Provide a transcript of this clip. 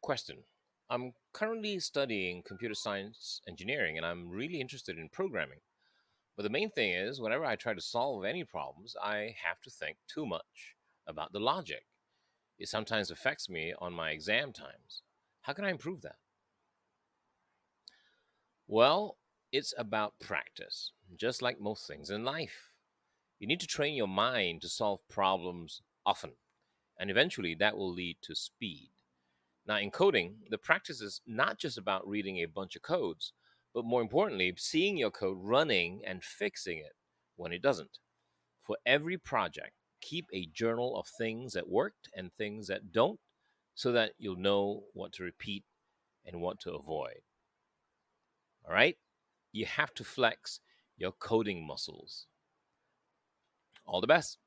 Question I'm currently studying computer science engineering and I'm really interested in programming. But the main thing is, whenever I try to solve any problems, I have to think too much about the logic. It sometimes affects me on my exam times. How can I improve that? Well, it's about practice, just like most things in life. You need to train your mind to solve problems often, and eventually that will lead to speed. Now, in coding, the practice is not just about reading a bunch of codes, but more importantly, seeing your code running and fixing it when it doesn't. For every project, keep a journal of things that worked and things that don't so that you'll know what to repeat and what to avoid. All right? You have to flex your coding muscles. All the best.